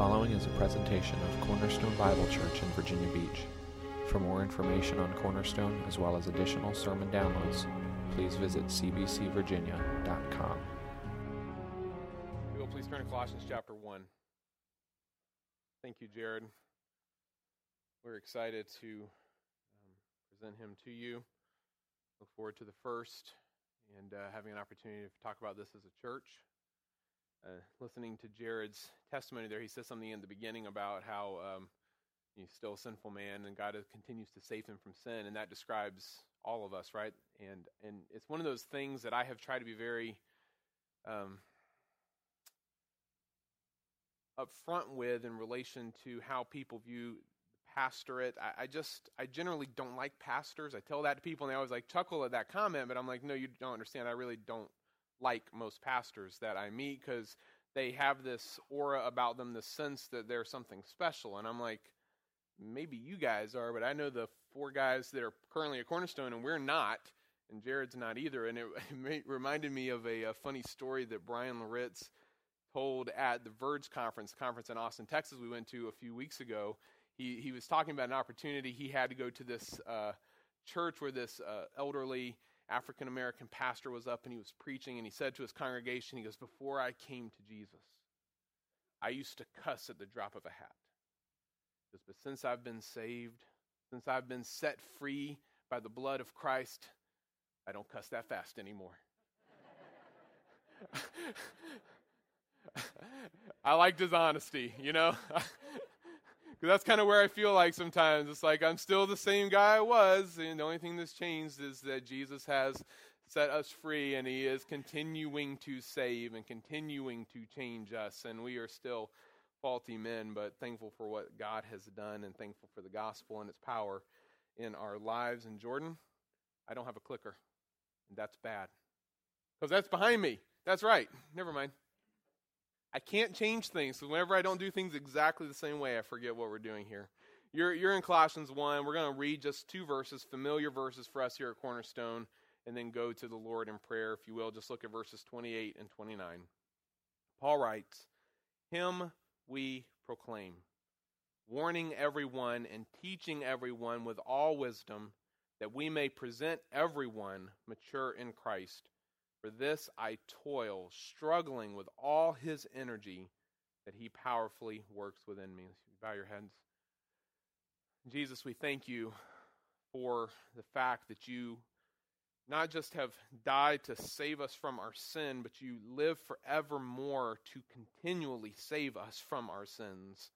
following is a presentation of Cornerstone Bible Church in Virginia Beach. For more information on Cornerstone, as well as additional sermon downloads, please visit cbcvirginia.com. You will please turn to Colossians chapter 1. Thank you, Jared. We're excited to um, present him to you. Look forward to the first and uh, having an opportunity to talk about this as a church. Uh, listening to Jared's testimony there, he says something in the beginning about how um, he's still a sinful man and God continues to save him from sin, and that describes all of us, right? And and it's one of those things that I have tried to be very um, upfront with in relation to how people view pastorate. I, I, just I generally don't like pastors. I tell that to people, and they always like chuckle at that comment. But I'm like, no, you don't understand. I really don't like most pastors that I meet because they have this aura about them, the sense that they're something special. And I'm like, maybe you guys are, but I know the four guys that are currently at Cornerstone, and we're not. And Jared's not either. And it, it reminded me of a, a, funny story that Bryan Loritts told at the Verge conference, conference in Austin, Texas, we went to a few weeks ago. He, he was talking about an opportunity he had to go to this uh, church where this uh, elderly African American pastor was up and he was preaching, and he said to his congregation, He goes, Before I came to Jesus, I used to cuss at the drop of a hat. Goes, but since I've been saved, since I've been set free by the blood of Christ, I don't cuss that fast anymore. I liked his honesty, you know? That's kind of where I feel like sometimes. It's like I'm still the same guy I was, and the only thing that's changed is that Jesus has set us free, and He is continuing to save and continuing to change us, and we are still faulty men, but thankful for what God has done and thankful for the gospel and its power in our lives. And Jordan, I don't have a clicker, and that's bad. Because that's behind me. That's right. Never mind. I can't change things. So whenever I don't do things exactly the same way, I forget what we're doing here. You're, you're in Colossians 1. We're going to read just two verses, familiar verses for us here at Cornerstone, and then go to the Lord in prayer, if you will. Just look at verses 28 and 29. Paul writes, Him we proclaim, warning everyone and teaching everyone with all wisdom, that we may present everyone mature in Christ. For this I toil, struggling with all his energy that he powerfully works within me. Bow your heads. Jesus, we thank you for the fact that you not just have died to save us from our sin, but you live forevermore to continually save us from our sins.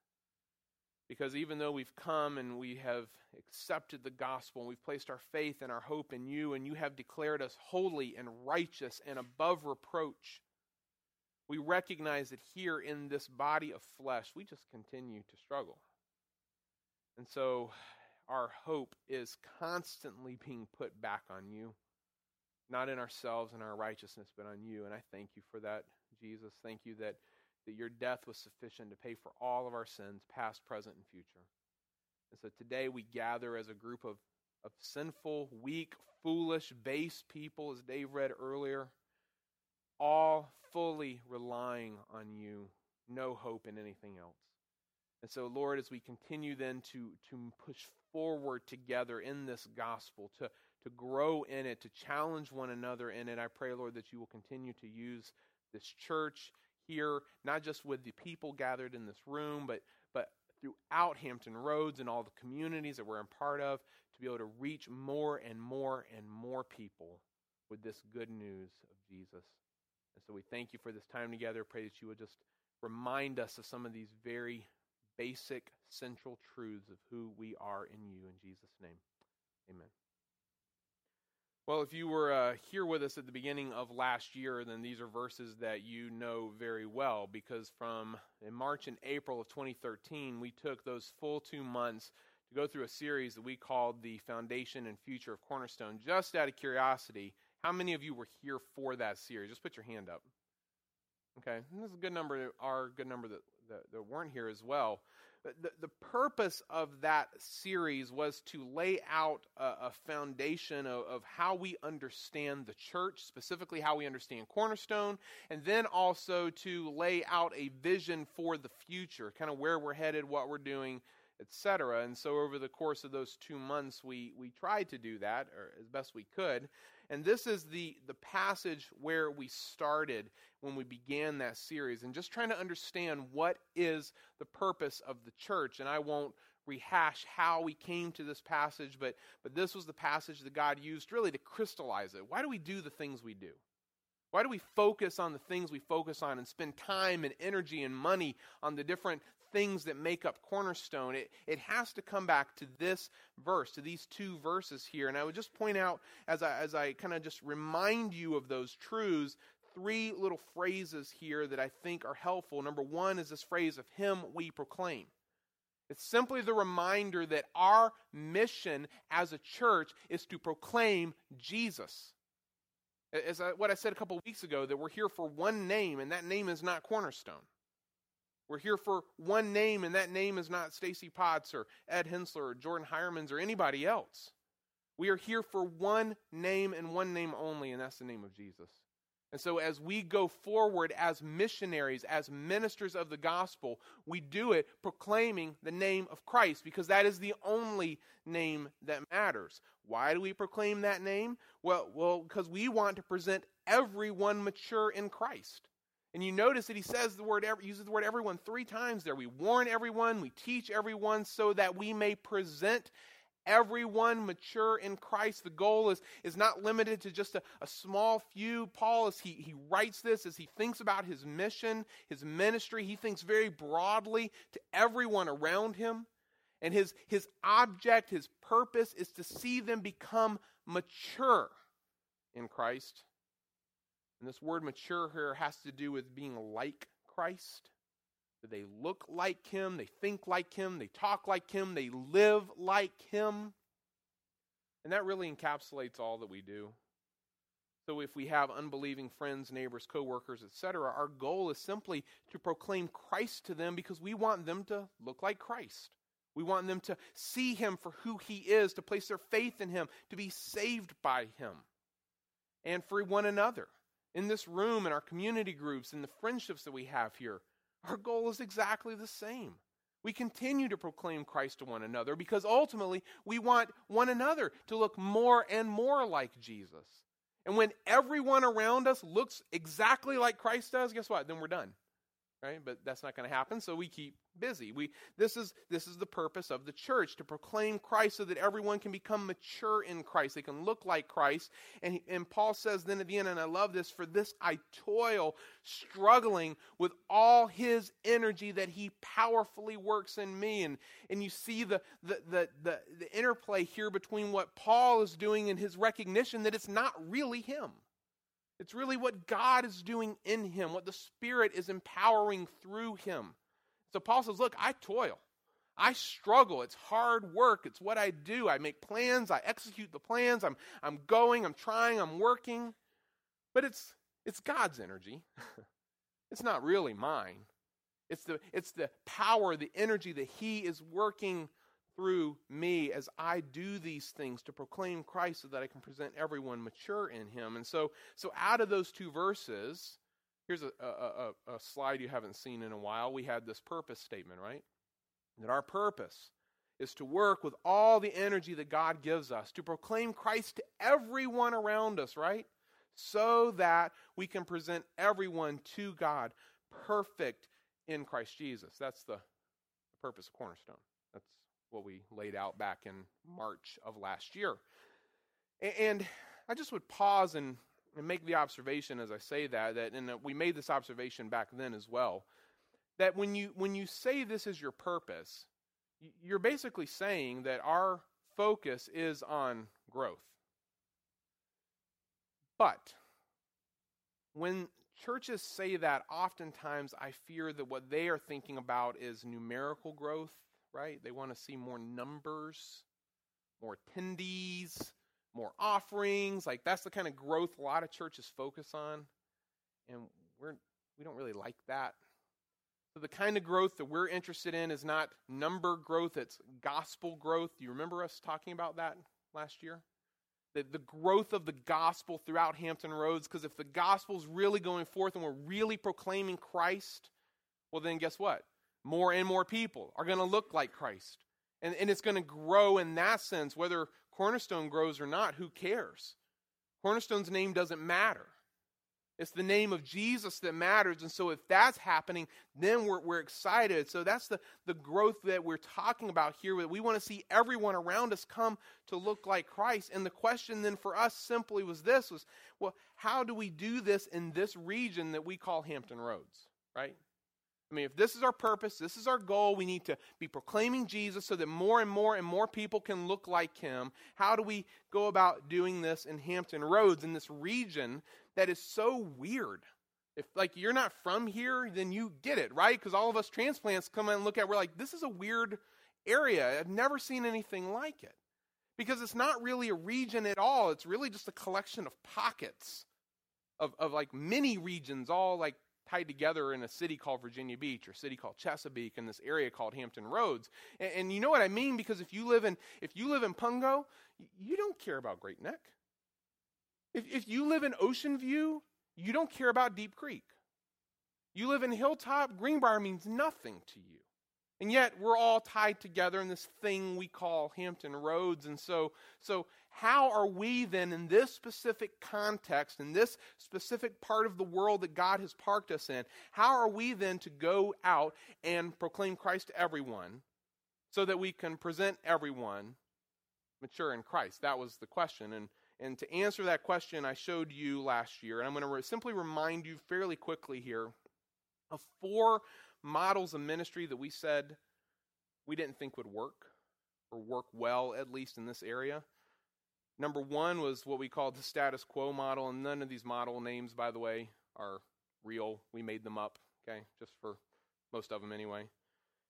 Because even though we've come and we have accepted the gospel and we've placed our faith and our hope in you, and you have declared us holy and righteous and above reproach, we recognize that here in this body of flesh, we just continue to struggle. And so our hope is constantly being put back on you, not in ourselves and our righteousness, but on you. And I thank you for that, Jesus. Thank you that that your death was sufficient to pay for all of our sins, past, present, and future. And so today we gather as a group of, of sinful, weak, foolish, base people, as Dave read earlier, all fully relying on you, no hope in anything else. And so, Lord, as we continue then to, to push forward together in this gospel, to, to grow in it, to challenge one another in it, I pray, Lord, that you will continue to use this church here, not just with the people gathered in this room, but, but throughout Hampton Roads and all the communities that we're a part of, to be able to reach more and more and more people with this good news of Jesus. And so we thank you for this time together. Pray that you would just remind us of some of these very basic, central truths of who we are in you. In Jesus' name, amen. Well, if you were uh, here with us at the beginning of last year, then these are verses that you know very well because from in March and April of 2013, we took those full two months to go through a series that we called the Foundation and Future of Cornerstone. Just out of curiosity, how many of you were here for that series? Just put your hand up. Okay, there's a good number, a good number that, that, that weren't here as well. The, the purpose of that series was to lay out a, a foundation of, of, how we understand the church, specifically how we understand Cornerstone, and then also to lay out a vision for the future, kind of where we're headed, what we're doing, etc. And so over the course of those two months, we, we tried to do that or as best we could. And this is the, the passage where we started when we began that series and just trying to understand what is the purpose of the church. And I won't rehash how we came to this passage, but, but this was the passage that God used really to crystallize it. Why do we do the things we do? Why do we focus on the things we focus on and spend time and energy and money on the different things that make up Cornerstone? It, it has to come back to this verse, to these two verses here. And I would just point out, as I, as I kind of just remind you of those truths, three little phrases here that I think are helpful. Number one is this phrase of Him we proclaim. It's simply the reminder that our mission as a church is to proclaim Jesus. As I, what I said a couple weeks ago, that we're here for one name, and that name is not Cornerstone. We're here for one name, and that name is not Stacy Potts or Ed Hensler or Jordan Hiremans or anybody else. We are here for one name and one name only, and that's the name of Jesus. And so, as we go forward as missionaries, as ministers of the gospel, we do it proclaiming the name of Christ because that is the only name that matters. Why do we proclaim that name? Well, well, because we want to present everyone mature in Christ. And you notice that he says the word uses the word everyone three times there. We warn everyone, we teach everyone so that we may present everyone mature in Christ. The goal is, is not limited to just a, a small few. Paul, as he, he writes this, as he thinks about his mission, his ministry, he thinks very broadly to everyone around him. And his, his object, his purpose is to see them become mature in Christ. And this word mature here has to do with being like Christ. They look like him, they think like him, they talk like him, they live like him. And that really encapsulates all that we do. So if we have unbelieving friends, neighbors, coworkers, etc., our goal is simply to proclaim Christ to them because we want them to look like Christ. We want them to see him for who he is, to place their faith in him, to be saved by him. And for one another. In this room, in our community groups, in the friendships that we have here, our goal is exactly the same. We continue to proclaim Christ to one another because ultimately we want one another to look more and more like Jesus. And when everyone around us looks exactly like Christ does, guess what? Then we're done. Right? But that's not going to happen, so we keep busy. We, this, is, this is the purpose of the church to proclaim Christ so that everyone can become mature in Christ. They can look like Christ. And, and Paul says then at the end, and I love this, for this I toil, struggling with all his energy that he powerfully works in me. And, and you see the, the, the, the, the interplay here between what Paul is doing and his recognition that it's not really him. It's really what God is doing in him, what the Spirit is empowering through him. So Paul says, Look, I toil. I struggle. It's hard work. It's what I do. I make plans. I execute the plans. I'm, I'm going. I'm trying. I'm working. But it's, it's God's energy. it's not really mine. It's the, it's the power, the energy that He is working through me as I do these things to proclaim Christ so that I can present everyone mature in Him. And so, so out of those two verses, Here's a, a, a, a slide you haven't seen in a while. We had this purpose statement, right? That our purpose is to work with all the energy that God gives us to proclaim Christ to everyone around us, right? So that we can present everyone to God perfect in Christ Jesus. That's the, the purpose of Cornerstone. That's what we laid out back in March of last year. And I just would pause and and make the observation as I say that, that and we made this observation back then as well, that when you when you say this is your purpose, you're basically saying that our focus is on growth. But when churches say that, oftentimes I fear that what they are thinking about is numerical growth, right? They want to see more numbers, more attendees, more offerings. Like that's the kind of growth a lot of churches focus on. And we're we don't really like that. So the kind of growth that we're interested in is not number growth, it's gospel growth. Do you remember us talking about that last year? The, the growth of the gospel throughout Hampton Roads, because if the gospel's really going forth and we're really proclaiming Christ, well, then guess what? More and more people are going to look like Christ. And, and it's going to grow in that sense. Whether Cornerstone grows or not, who cares? Cornerstone's name doesn't matter. It's the name of Jesus that matters. And so if that's happening, then we're, we're excited. So that's the, the growth that we're talking about here. We want to see everyone around us come to look like Christ. And the question then for us simply was this was, well, how do we do this in this region that we call Hampton Roads, right? I mean, if this is our purpose, this is our goal, we need to be proclaiming Jesus so that more and more and more people can look like him. How do we go about doing this in Hampton Roads, in this region that is so weird? If like you're not from here, then you get it, right? Because all of us transplants come and look at, we're like, this is a weird area. I've never seen anything like it. Because it's not really a region at all. It's really just a collection of pockets of, of like mini regions all like tied together in a city called Virginia Beach or city called Chesapeake in this area called Hampton Roads. And, and, you know what I mean? Because if you live in if you live in Pungo, you don't care about Great Neck. If, if you live in Ocean View, you don't care about Deep Creek. You live in Hilltop, Greenbrier means nothing to you. And yet we're all tied together in this thing we call Hampton Roads. And so, so how are we then in this specific context, in this specific part of the world that God has parked us in, how are we then to go out and proclaim Christ to everyone so that we can present everyone mature in Christ? That was the question. And, and to answer that question, I showed you last year, and I'm going to re- simply remind you fairly quickly here of four models of ministry that we said we didn't think would work or work well, at least in this area. Number one was what we called the status quo model, and none of these model names, by the way, are real. We made them up, okay, just for most of them anyway.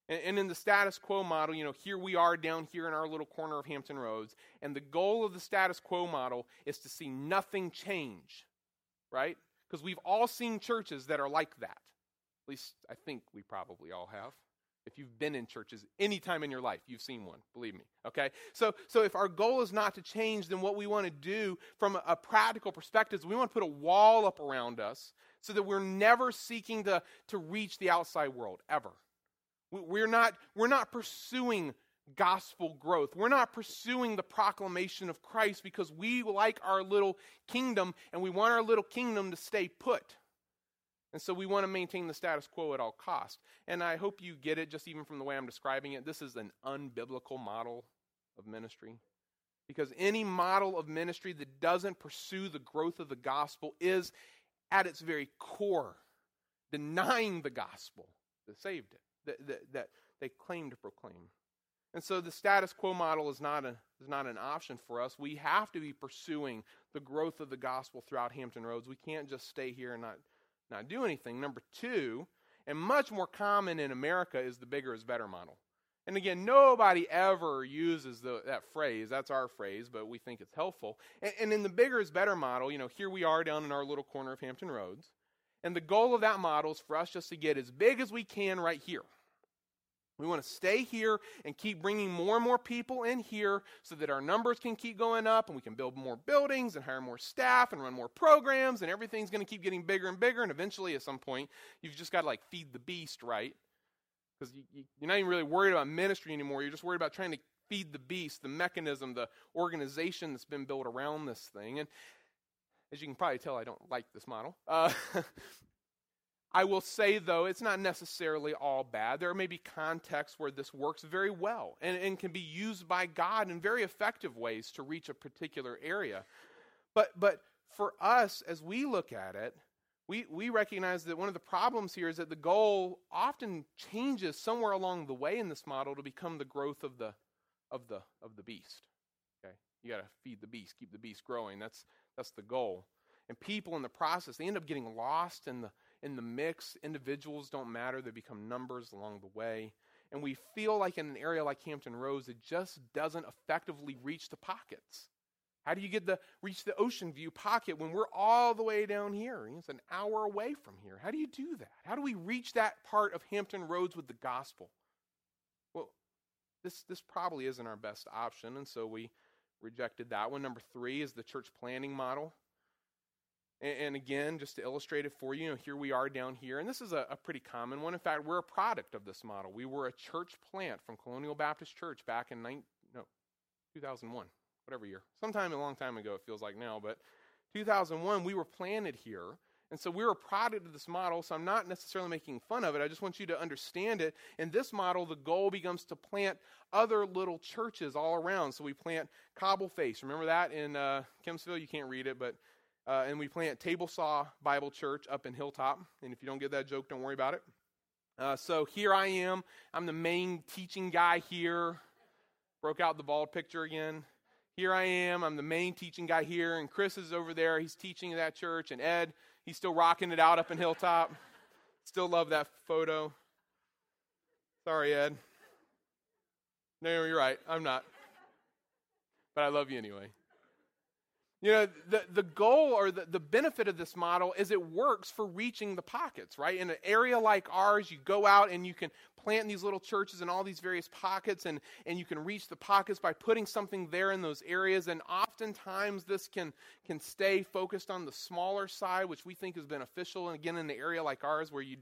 And, and, in the status quo model, you know, here we are down here in our little corner of Hampton Roads, and the goal of the status quo model is to see nothing change, right? Because we've all seen churches that are like that. At least I think we probably all have. If you've been in churches any time in your life, you've seen one, believe me. Okay? So so if our goal is not to change, then what we want to do from a, practical perspective is we want to put a wall up around us so that we're never seeking to, to reach the outside world, ever. We, we're not we're not pursuing gospel growth. We're not pursuing the proclamation of Christ because we like our little kingdom and we want our little kingdom to stay put. And so we want to maintain the status quo at all costs. And I hope you get it just even from the way I'm describing it. This is an unbiblical model of ministry. Because any model of ministry that doesn't pursue the growth of the gospel is, at its very core, denying the gospel that saved it, that, that, that they claim to proclaim. And so the status quo model is not, a, is not an option for us. We have to be pursuing the growth of the gospel throughout Hampton Roads. We can't just stay here and not not do anything. Number two, and much more common in America, is the bigger is better model. And again, nobody ever uses the, that phrase. That's our phrase, but we think it's helpful. And, and in the bigger is better model, you know, here we are down in our little corner of Hampton Roads. And the goal of that model is for us just to get as big as we can right here. We want to stay here and keep bringing more and more people in here so that our numbers can keep going up and we can build more buildings and hire more staff and run more programs and everything's going to keep getting bigger and bigger. And eventually, at some point, you've just got to like feed the beast, right? Because you, you, you're not even really worried about ministry anymore. You're just worried about trying to feed the beast, the mechanism, the organization that's been built around this thing. And as you can probably tell, I don't like this model. Uh, I will say, though, it's not necessarily all bad. There may be contexts where this works very well and, and can be used by God in very effective ways to reach a particular area. But, but for us, as we look at it, we, we recognize that one of the problems here is that the goal often changes somewhere along the way in this model to become the growth of the, of the, of the beast. Okay? You got to feed the beast, keep the beast growing. That's, that's the goal. And people in the process, they end up getting lost in the, in the mix, individuals don't matter, they become numbers along the way. And we feel like in an area like Hampton Roads, it just doesn't effectively reach the pockets. How do you get the reach the ocean view pocket when we're all the way down here? It's an hour away from here. How do you do that? How do we reach that part of Hampton Roads with the gospel? Well, this this probably isn't our best option, and so we rejected that one. Number three is the church planting model. And, and again, just to illustrate it for you, you know, here we are down here, and this is a, a pretty common one. In fact, we're a product of this model. We were a church plant from Colonial Baptist Church back in 19, no, 2001 whatever year, sometime a long time ago, it feels like now, but 2001, we were planted here. And so we were a product of this model, so I'm not necessarily making fun of it. I just want you to understand it. In this model, the goal becomes to plant other little churches all around. So we plant Cobble Face. Remember that in uh, Kempsville? You can't read it, but uh, and we plant Table Saw Bible Church up in Hilltop. And if you don't get that joke, don't worry about it. Uh, so here I am. I'm the main teaching guy here. Broke out the bald picture again here I am. I'm the main teaching guy here, and Chris is over there. He's teaching at that church, and Ed, he's still rocking it out up in Hilltop. Still love that photo. Sorry, Ed. No, you're right. I'm not. But I love you anyway. You know, the, the goal or the, the benefit of this model is it works for reaching the pockets, right? In an area like ours, you go out and you can plant these little churches in all these various pockets, and, and you can reach the pockets by putting something there in those areas. And oftentimes, this can, can stay focused on the smaller side, which we think is beneficial. And again, in an area like ours where you,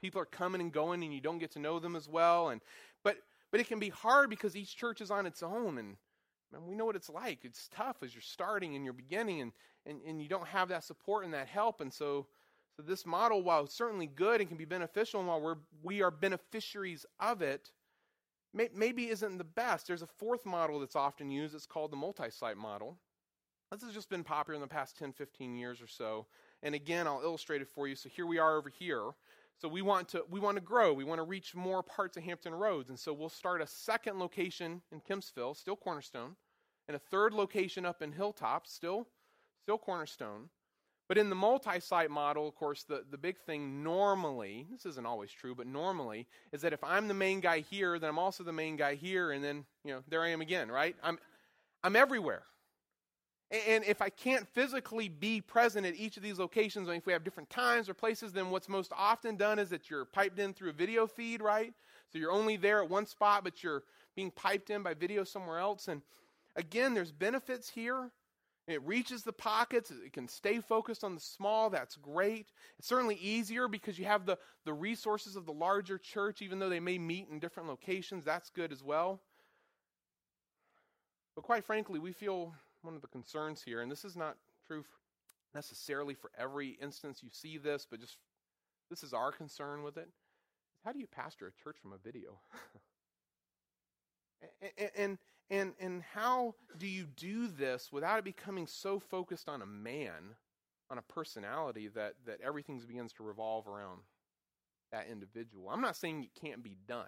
people are coming and going and you don't get to know them as well. And, but, but it can be hard because each church is on its own. And Man, we know what it's like. It's tough as you're starting and you're beginning and, and, and you don't have that support and that help. And so, so this model, while certainly good and can be beneficial, and while we're, we are beneficiaries of it, may, maybe isn't the best. There's a fourth model that's often used. It's called the multi-site model. This has just been popular in the past 10, 15 years or so. And again, I'll illustrate it for you. So here we are over here. So we want to we want to grow. We want to reach more parts of Hampton Roads, and so we'll start a second location in Kempsville, still Cornerstone, and a third location up in Hilltop, still still Cornerstone. But in the multi-site model, of course, the, the big thing normally, this isn't always true, but normally, is that if I'm the main guy here, then I'm also the main guy here, and then, you know, there I am again, right? I'm I'm everywhere. And if I can't physically be present at each of these locations, and if we have different times or places, then what's most often done is that you're piped in through a video feed, right? So you're only there at one spot, but you're being piped in by video somewhere else. And again, there's benefits here. It reaches the pockets. It can stay focused on the small. That's great. It's certainly easier because you have the, the resources of the larger church, even though they may meet in different locations. That's good as well. But quite frankly, we feel one of the concerns here, and this is not true necessarily for every instance you see this, but just this is our concern with it. How do you pastor a church from a video? and, and, and, and how do you do this without it becoming so focused on a man, on a personality, that, that everything begins to revolve around that individual? I'm not saying it can't be done.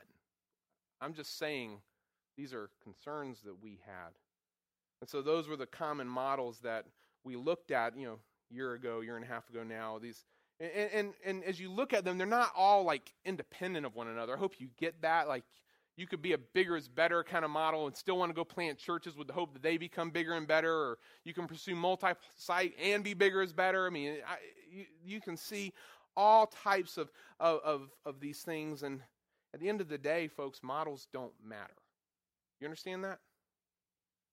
I'm just saying these are concerns that we had. And so those were the common models that we looked at, you know, year ago, year and a half ago now. These and, and and as you look at them, they're not all like independent of one another. I hope you get that. Like you could be a bigger is better kind of model and still want to go plant churches with the hope that they become bigger and better, or you can pursue multi-site and be bigger is better. I mean, I, you, you can see all types of, of, of, of these things, and at the end of the day, folks, models don't matter. You understand that?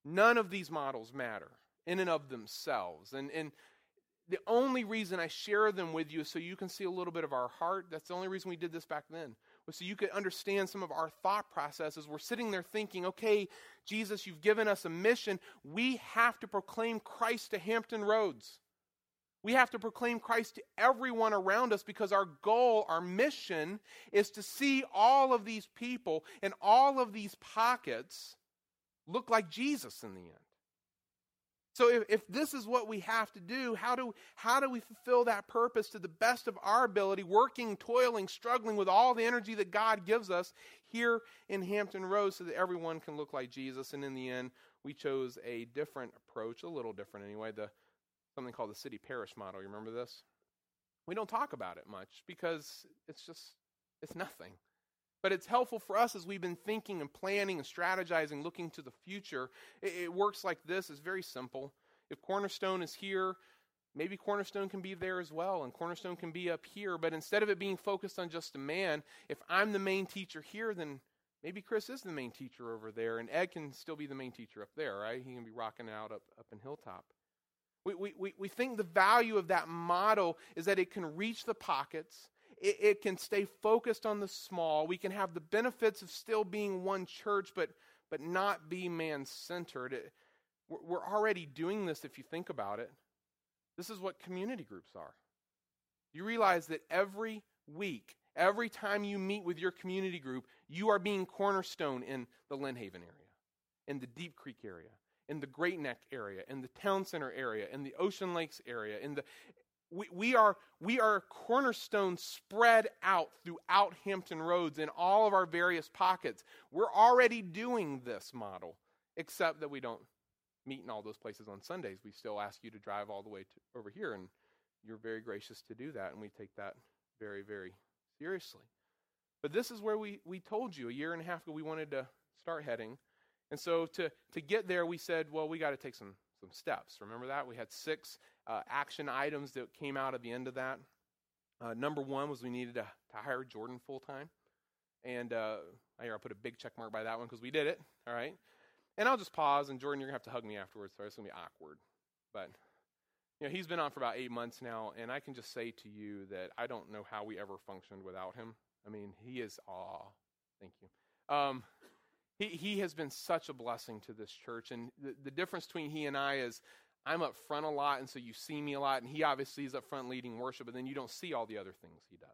None of these models matter in and of themselves. And, and the only reason I share them with you is so you can see a little bit of our heart. That's the only reason we did this back then, was so you could understand some of our thought processes. We're sitting there thinking, okay, Jesus, you've given us a mission. We have to proclaim Christ to Hampton Roads. We have to proclaim Christ to everyone around us because our goal, our mission, is to see all of these people in all of these pockets look like Jesus in the end. So if, if this is what we have to do, how do, how do we fulfill that purpose to the best of our ability, working, toiling, struggling with all the energy that God gives us here in Hampton Roads so that everyone can look like Jesus? And in the end, we chose a different approach, a little different anyway, the, something called the city parish model. You remember this? We don't talk about it much because it's just, it's nothing. But it's helpful for us as we've been thinking and planning and strategizing, looking to the future. It, it works like this. It's very simple. if Cornerstone is here, maybe Cornerstone can be there as well, and Cornerstone can be up here. But instead of it being focused on just a man, if I'm the main teacher here, then maybe Chris is the main teacher over there, and Ed can still be the main teacher up there, right? He can be rocking out up, up in Hilltop. We, we, we, we think the value of that model is that it can reach the pockets, it, it can stay focused on the small. We can have the benefits of still being one church, but, but not be man centered. We're already doing this if you think about it. This is what community groups are. You realize that every week, every time you meet with your community group, you are being cornerstone in the Lynnhaven area, in the Deep Creek area, in the Great Neck area, in the Town Center area, in the Ocean Lakes area, in the we, we, are, we are cornerstones spread out throughout Hampton Roads in all of our various pockets. We're already doing this model, except that we don't meet in all those places on Sundays. We still ask you to drive all the way to, over here, and you're very gracious to do that, and we take that very, very seriously. But this is where we, we told you a year and a half ago we wanted to start heading. And so to, to get there, we said, well, we got to take some, some steps. Remember that? We had six uh, action items that came out at the end of that. Uh, number one was we needed to, to hire Jordan full time. And uh, here, I'll put a big check mark by that one because we did it. All right. And I'll just pause, and Jordan, you're going to have to hug me afterwards, so it's going to be awkward. But, you know, he's been on for about eight months now, and I can just say to you that I don't know how we ever functioned without him. I mean, he is, aw, thank you. Um, he, he has been such a blessing to this church, and the, the difference between he and I is I'm up front a lot, and so you see me a lot, and he obviously is up front leading worship, but then you don't see all the other things he does.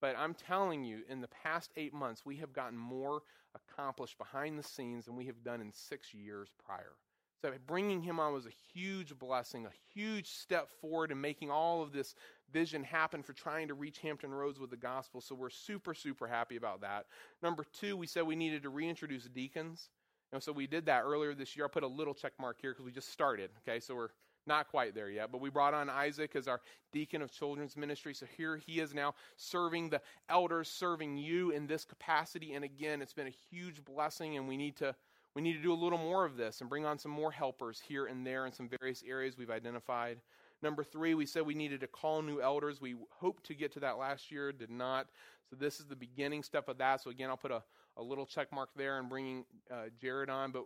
But I'm telling you, in the past eight months, we have gotten more accomplished behind the scenes than we have done in six years prior. So bringing him on was a huge blessing, a huge step forward in making all of this vision happen for trying to reach Hampton Roads with the gospel. So we're super, super happy about that. Number two, we said we needed to reintroduce deacons. And so we did that earlier this year. I put a little check mark here because we just started. Okay, so we're not quite there yet, but we brought on Isaac as our deacon of children's ministry. So here he is now serving the elders, serving you in this capacity. And again, it's been a huge blessing, and we need to we need to do a little more of this and bring on some more helpers here and there in some various areas we've identified. Number three, we said we needed to call new elders. We hoped to get to that last year, did not. So this is the beginning step of that. So again, I'll put a, a little check mark there and bringing uh, Jared on. But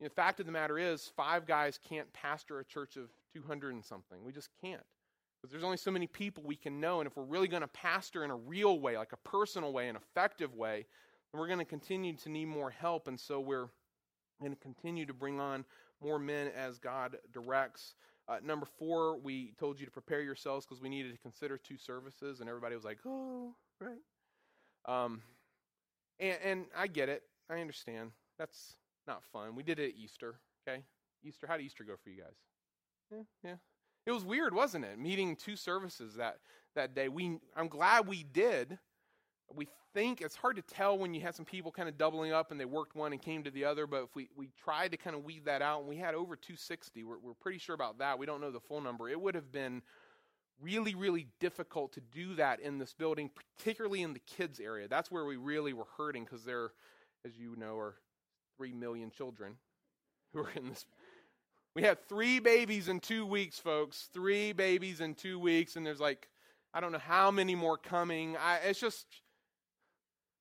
the fact of the matter is, five guys can't pastor a church of 200 and something. We just can't. Because there's only so many people we can know. And if we're really going to pastor in a real way, like a personal way, an effective way, then we're going to continue to need more help. And so we're going to continue to bring on more men as God directs. Uh, number four, we told you to prepare yourselves because we needed to consider two services. And everybody was like, oh, right. Um, and, and I get it. I understand. That's not fun. We did it at Easter, okay? Easter, how did Easter go for you guys? Yeah, yeah. It was weird, wasn't it? Meeting two services that, that day. We, I'm glad we did. We think it's hard to tell when you had some people kind of doubling up and they worked one and came to the other, but if we, we tried to kind of weed that out and we had over 260, we're, we're pretty sure about that. We don't know the full number. It would have been really, really difficult to do that in this building, particularly in the kids area. That's where we really were hurting because there, as you know, are three million children who are in this. We had three babies in two weeks, folks. Three babies in two weeks, and there's like, I don't know how many more coming. I, it's just,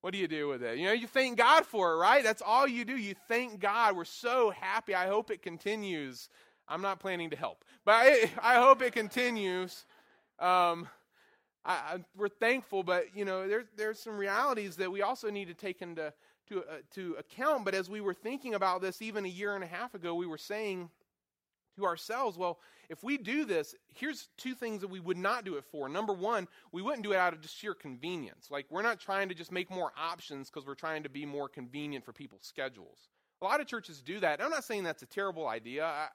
what do you do with it? You know, you thank God for it, right? That's all you do. You thank God. We're so happy. I hope it continues. I'm not planning to help, but I, I hope it continues. Um, I, I, we're thankful, but you know, there's there's some realities that we also need to take into to, uh, to account. But as we were thinking about this even a year and a half ago, we were saying to ourselves, well, if we do this, here's two things that we would not do it for. Number one, we wouldn't do it out of just sheer convenience. Like, we're not trying to just make more options because we're trying to be more convenient for people's schedules. A lot of churches do that. I'm not saying that's a terrible idea. I,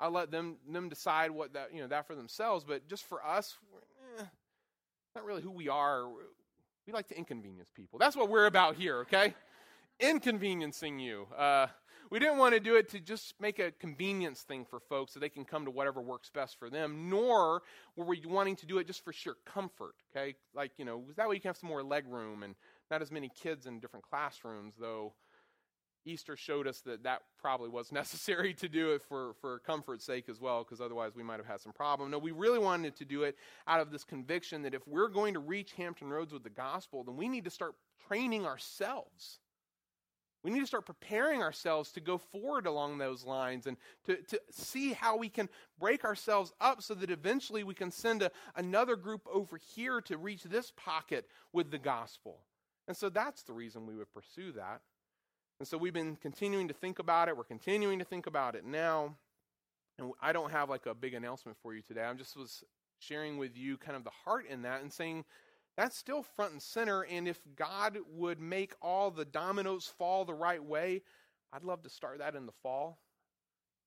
I let them them decide what that you know that for themselves. But just for us, eh, not really who we are. We like to inconvenience people. That's what we're about here. Okay inconveniencing you. Uh, we didn't want to do it to just make a convenience thing for folks so they can come to whatever works best for them, nor were we wanting to do it just for sheer comfort, okay? Like, you know, that way you can have some more leg room and not as many kids in different classrooms, though Easter showed us that that probably was necessary to do it for, for comfort's sake as well, because otherwise we might have had some problem. No, we really wanted to do it out of this conviction that if we're going to reach Hampton Roads with the gospel, then we need to start training ourselves. We need to start preparing ourselves to go forward along those lines and to, to see how we can break ourselves up so that eventually we can send a, another group over here to reach this pocket with the gospel. And so that's the reason we would pursue that. And so we've been continuing to think about it. We're continuing to think about it now. And I don't have like a big announcement for you today. I'm just was sharing with you kind of the heart in that and saying that's still front and center. And if God would make all the dominoes fall the right way, I'd love to start that in the fall.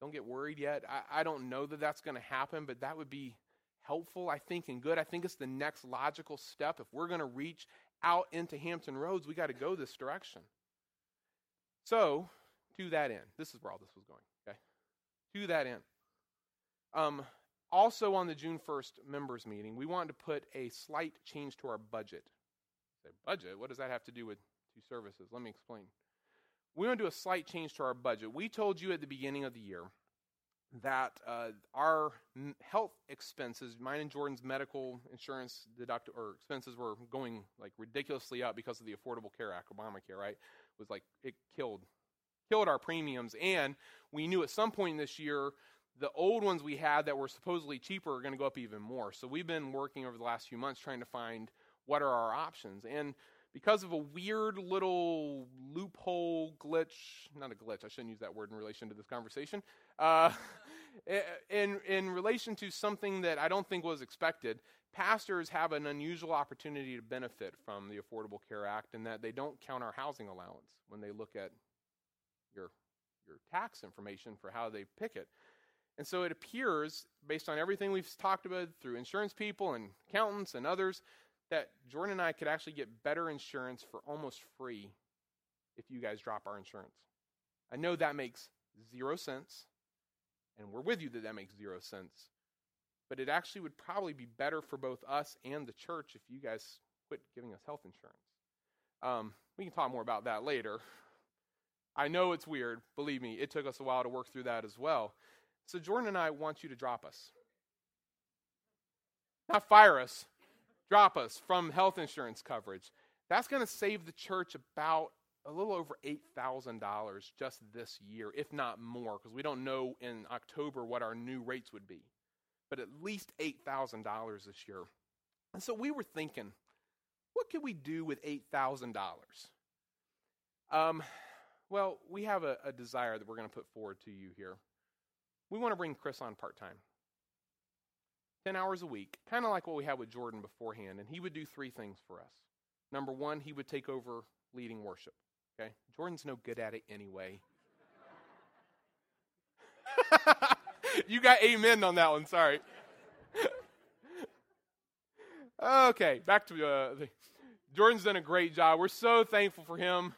Don't get worried yet. I, I don't know that that's going to happen, but that would be helpful, I think, and good. I think it's the next logical step. If we're going to reach out into Hampton Roads, we got to go this direction. So, to that end, this is where all this was going, okay? To that end. Um, also, on the June 1st members meeting, we wanted to put a slight change to our budget. Say, budget? What does that have to do with two services? Let me explain. We want to do a slight change to our budget. We told you at the beginning of the year that uh, our health expenses, mine and Jordan's medical insurance deduct or expenses were going like ridiculously up because of the Affordable Care Act, Obamacare, right? Was like it killed killed our premiums. And we knew at some point this year the old ones we had that were supposedly cheaper are going to go up even more. So we've been working over the last few months trying to find what are our options. And because of a weird little loophole glitch not a glitch i shouldn't use that word in relation to this conversation uh, in, in relation to something that i don't think was expected pastors have an unusual opportunity to benefit from the Affordable Care Act in that they don't count our housing allowance when they look at your, your tax information for how they pick it. And so it appears, based on everything we've talked about through insurance people and accountants and others, that Jordan and I could actually get better insurance for almost free if you guys drop our insurance. I know that makes zero sense, and we're with you that that makes zero sense but it actually would probably be better for both us and the church if you guys quit giving us health insurance. Um, we can talk more about that later. I know it's weird. Believe me, it took us a while to work through that as well. So, Jordan and I want you to drop us. Not fire us, drop us from health insurance coverage. That's going to save the church about a little over $8,000 just this year, if not more, because we don't know in October what our new rates would be but at least $8,000 this year. And so we were thinking, what could we do with $8,000? Um, well, we have a, a desire that we're going to put forward to you here. We want to bring Chris on part time. 10 hours a week, kind of like what we had with Jordan beforehand. And he would do three things for us. Number one, he would take over leading worship. Okay? Jordan's no good at it anyway. you got amen on that one. Sorry. okay, back to uh, the, Jordan's done a great job. We're so thankful for him.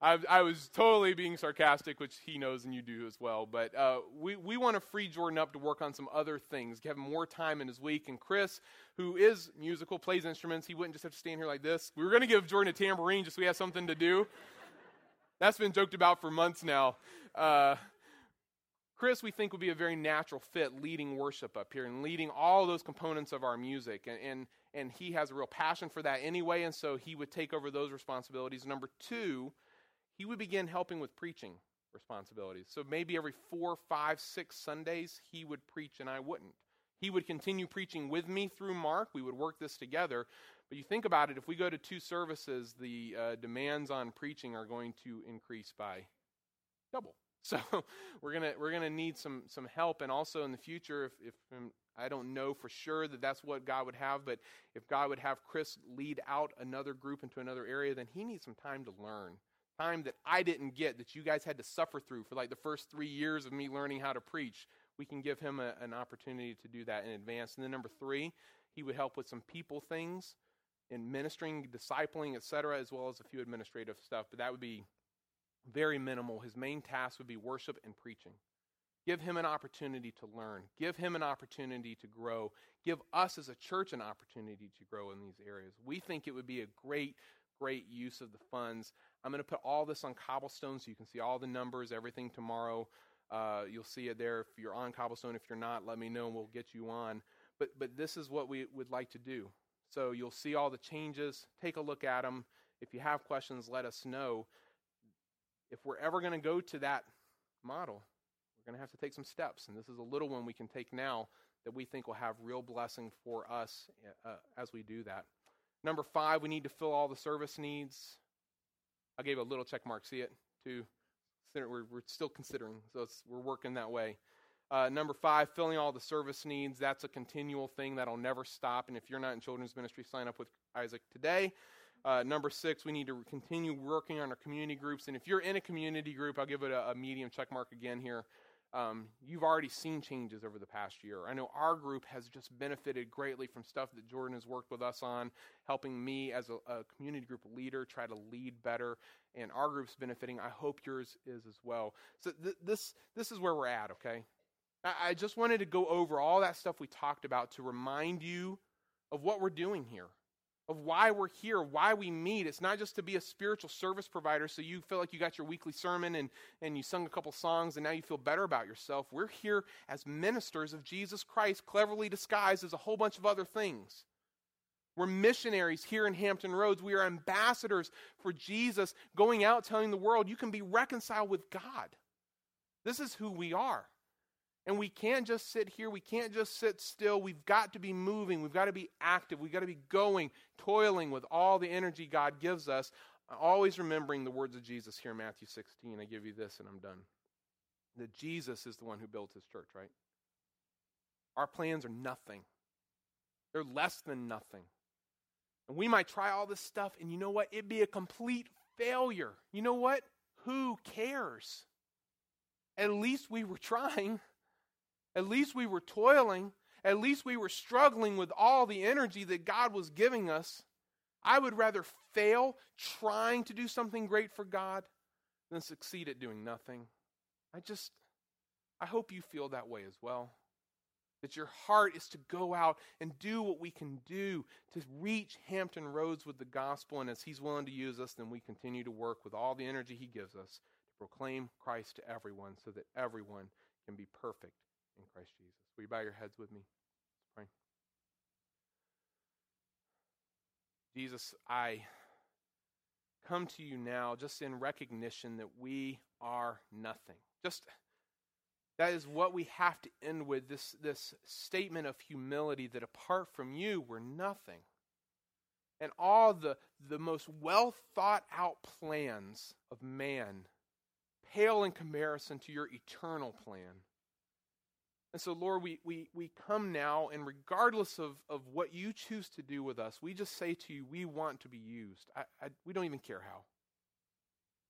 I, I, was totally being sarcastic, which he knows and you do as well. But uh, we, we want to free Jordan up to work on some other things, give him more time in his week. And Chris, who is musical, plays instruments, he wouldn't just have to stand here like this. We were going to give Jordan a tambourine just so he has something to do. That's been joked about for months now. Uh, Chris, we think, would be a very natural fit leading worship up here and leading all those components of our music. And, and, and he has a real passion for that anyway, and so he would take over those responsibilities. Number two, he would begin helping with preaching responsibilities. So maybe every four, five, six Sundays, he would preach and I wouldn't. He would continue preaching with me through Mark. We would work this together. But you think about it, if we go to two services, the uh, demands on preaching are going to increase by double. So we're gonna we're gonna need some some help, and also in the future, if, if I don't know for sure that that's what God would have, but if God would have Chris lead out another group into another area, then he needs some time to learn, time that I didn't get, that you guys had to suffer through for like the first three years of me learning how to preach. We can give him a, an opportunity to do that in advance. And then number three, he would help with some people things in ministering, discipling, etc., as well as a few administrative stuff. But that would be very minimal. His main task would be worship and preaching. Give him an opportunity to learn. Give him an opportunity to grow. Give us as a church an opportunity to grow in these areas. We think it would be a great, great use of the funds. I'm going to put all this on cobblestone so you can see all the numbers, everything tomorrow. Uh, you'll see it there. If you're on cobblestone, if you're not, let me know and we'll get you on. But, but this is what we would like to do. So you'll see all the changes. Take a look at them. If you have questions, let us know. If we're ever going to go to that model, we're going to have to take some steps. And this is a little one we can take now that we think will have real blessing for us uh, as we do that. Number five, we need to fill all the service needs. I gave a little check mark. See it? We're, we're still considering, so we're working that way. Uh, number five, filling all the service needs. That's a continual thing that'll never stop. And if you're not in children's ministry, sign up with Isaac today. Uh, number six, we need to continue working on our community groups. And if you're in a community group, I'll give it a, a medium check mark again here. Um, you've already seen changes over the past year. I know our group has just benefited greatly from stuff that Jordan has worked with us on, helping me as a, a community group leader try to lead better, and our group's benefiting. I hope yours is as well. So th- this this is where we're at. Okay, I, just wanted to go over all that stuff we talked about to remind you of what we're doing here of why we're here, why we meet. It's not just to be a spiritual service provider so you feel like you got your weekly sermon and, and you sung a couple songs and now you feel better about yourself. We're here as ministers of Jesus Christ, cleverly disguised as a whole bunch of other things. We're missionaries here in Hampton Roads. We are ambassadors for Jesus, going out telling the world you can be reconciled with God. This is who we are. And we can't just sit here. We can't just sit still. We've got to be moving. We've got to be active. We've got to be going, toiling with all the energy God gives us. Always remembering the words of Jesus here in Matthew 16. I give you this and I'm done. That Jesus is the one who built his church, right? Our plans are nothing, they're less than nothing. And we might try all this stuff, and you know what? It'd be a complete failure. You know what? Who cares? At least we were trying. At least we were toiling. At least we were struggling with all the energy that God was giving us. I would rather fail trying to do something great for God than succeed at doing nothing. I just, I hope you feel that way as well. That your heart is to go out and do what we can do to reach Hampton Roads with the gospel. And as He's willing to use us, then we continue to work with all the energy He gives us to proclaim Christ to everyone so that everyone can be perfect in Christ Jesus. Will you bow your heads with me? Let's pray. Jesus, I come to you now just in recognition that we are nothing. Just that is what we have to end with this, this statement of humility that apart from you, we're nothing. And all the, the most well thought out plans of man pale in comparison to your eternal plan. And so, Lord, we, we, we come now, and regardless of, of what you choose to do with us, we just say to you, we want to be used. I, I, we don't even care how.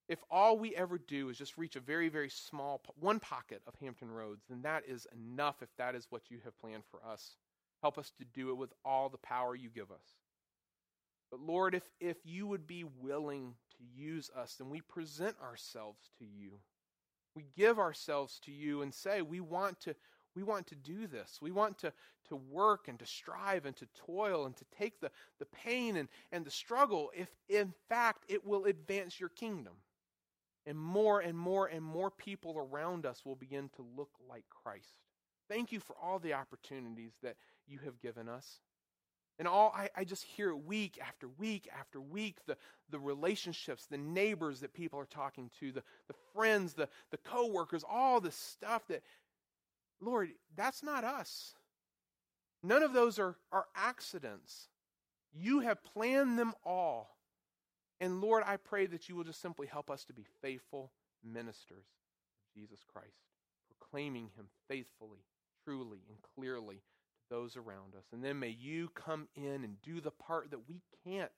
If all we ever do is just reach a very, very small, one pocket of Hampton Roads, then that is enough if that is what you have planned for us. Help us to do it with all the power you give us. But Lord, if, if you would be willing to use us, then we present ourselves to you. We give ourselves to you and say, we want to we want to do this. We want to, to work and to strive and to toil and to take the, the pain and, and the struggle if, in fact, it will advance your kingdom. And more and more and more people around us will begin to look like Christ. Thank you for all the opportunities that you have given us. And all I, I just hear week after week after week the, the relationships, the neighbors that people are talking to, the, the friends, the, the coworkers, all the stuff that Lord, that's not us. None of those are, are accidents. You have planned them all. And Lord, I pray that you will just simply help us to be faithful ministers of Jesus Christ, proclaiming him faithfully, truly, and clearly to those around us. And then may you come in and do the part that we can't.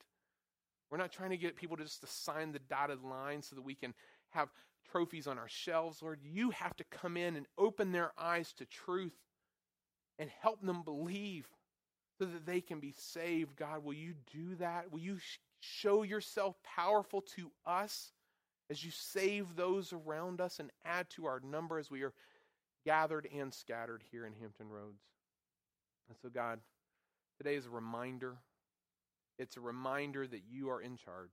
We're not trying to get people to just to sign the dotted line so that we can have trophies on our shelves, Lord. You have to come in and open their eyes to truth and help them believe so that they can be saved. God, will you do that? Will you show yourself powerful to us as you save those around us and add to our number as we are gathered and scattered here in Hampton Roads? And so, God, today is a reminder. It's a reminder that you are in charge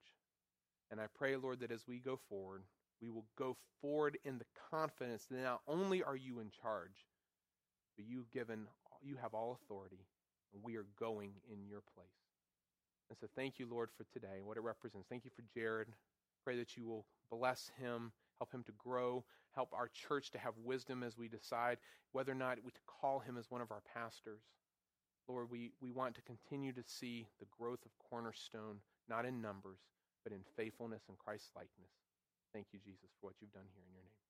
And I pray, Lord, that as we go forward, we will go forward in the confidence that not only are you in charge, but you've given, you have all authority, and we are going in your place. And so thank you, Lord, for today, and what it represents. Thank you for Jared. Pray that you will bless him, help him to grow, help our church to have wisdom as we decide whether or not we to call him as one of our pastors. Lord, we, we want to continue to see the growth of Cornerstone, not in numbers, but in faithfulness and Christ likeness. Thank you, Jesus, for what you've done here in your name.